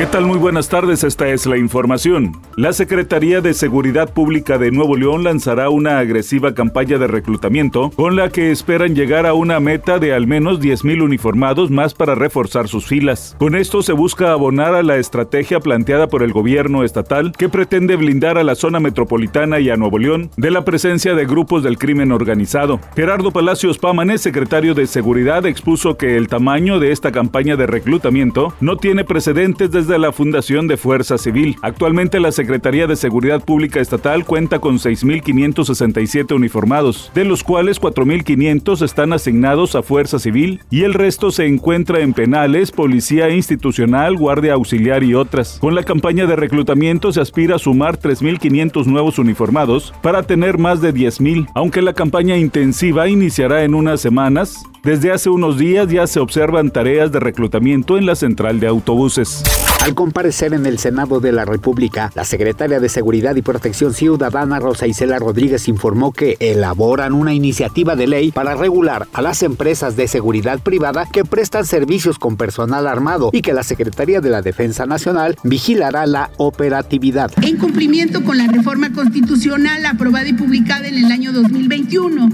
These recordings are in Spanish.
¿Qué tal? Muy buenas tardes, esta es la información. La Secretaría de Seguridad Pública de Nuevo León lanzará una agresiva campaña de reclutamiento con la que esperan llegar a una meta de al menos 10.000 uniformados más para reforzar sus filas. Con esto se busca abonar a la estrategia planteada por el gobierno estatal que pretende blindar a la zona metropolitana y a Nuevo León de la presencia de grupos del crimen organizado. Gerardo Palacios Pámanes, secretario de Seguridad, expuso que el tamaño de esta campaña de reclutamiento no tiene precedentes desde de la Fundación de Fuerza Civil. Actualmente la Secretaría de Seguridad Pública Estatal cuenta con 6.567 uniformados, de los cuales 4.500 están asignados a Fuerza Civil y el resto se encuentra en penales, policía institucional, guardia auxiliar y otras. Con la campaña de reclutamiento se aspira a sumar 3.500 nuevos uniformados para tener más de 10.000, aunque la campaña intensiva iniciará en unas semanas. Desde hace unos días ya se observan tareas de reclutamiento en la central de autobuses. Al comparecer en el Senado de la República, la secretaria de Seguridad y Protección Ciudadana Rosa Isela Rodríguez informó que elaboran una iniciativa de ley para regular a las empresas de seguridad privada que prestan servicios con personal armado y que la Secretaría de la Defensa Nacional vigilará la operatividad. En cumplimiento con la reforma constitucional aprobada y publicada en el año 2021,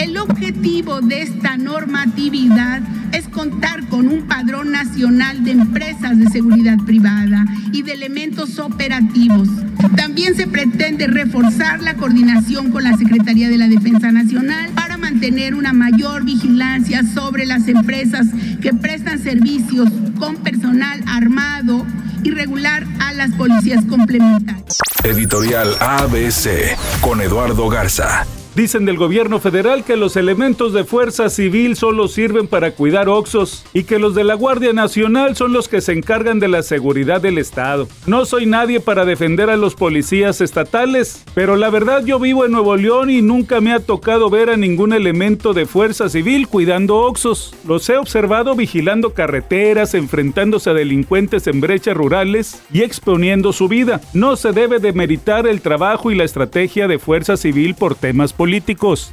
el objetivo de esta normatividad es contar con un padrón nacional de empresas de seguridad privada y de elementos operativos. También se pretende reforzar la coordinación con la Secretaría de la Defensa Nacional para mantener una mayor vigilancia sobre las empresas que prestan servicios con personal armado y regular a las policías complementarias. Editorial ABC con Eduardo Garza. Dicen del gobierno federal que los elementos de fuerza civil solo sirven para cuidar oxos y que los de la Guardia Nacional son los que se encargan de la seguridad del Estado. No soy nadie para defender a los policías estatales, pero la verdad yo vivo en Nuevo León y nunca me ha tocado ver a ningún elemento de fuerza civil cuidando oxos. Los he observado vigilando carreteras, enfrentándose a delincuentes en brechas rurales y exponiendo su vida. No se debe demeritar el trabajo y la estrategia de fuerza civil por temas políticos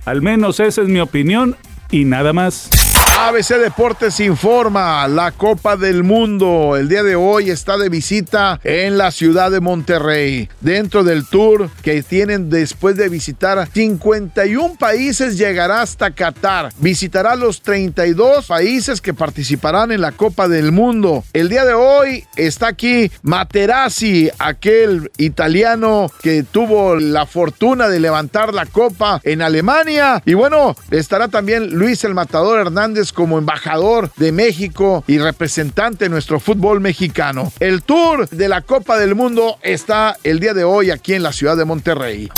Al menos esa es mi opinión y nada más. ABC Deportes informa, la Copa del Mundo el día de hoy está de visita en la ciudad de Monterrey. Dentro del tour que tienen después de visitar 51 países llegará hasta Qatar. Visitará los 32 países que participarán en la Copa del Mundo. El día de hoy está aquí Materazzi, aquel italiano que tuvo la fortuna de levantar la copa en Alemania. Y bueno, estará también Luis el Matador Hernández como embajador de México y representante de nuestro fútbol mexicano. El tour de la Copa del Mundo está el día de hoy aquí en la ciudad de Monterrey.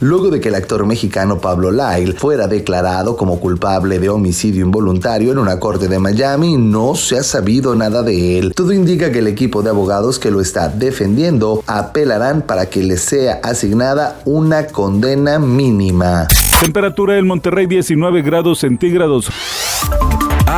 Luego de que el actor mexicano Pablo Lyle fuera declarado como culpable de homicidio involuntario en una corte de Miami, no se ha sabido nada de él. Todo indica que el equipo de abogados que lo está defendiendo apelarán para que le sea asignada una condena mínima. Temperatura en Monterrey 19 grados centígrados.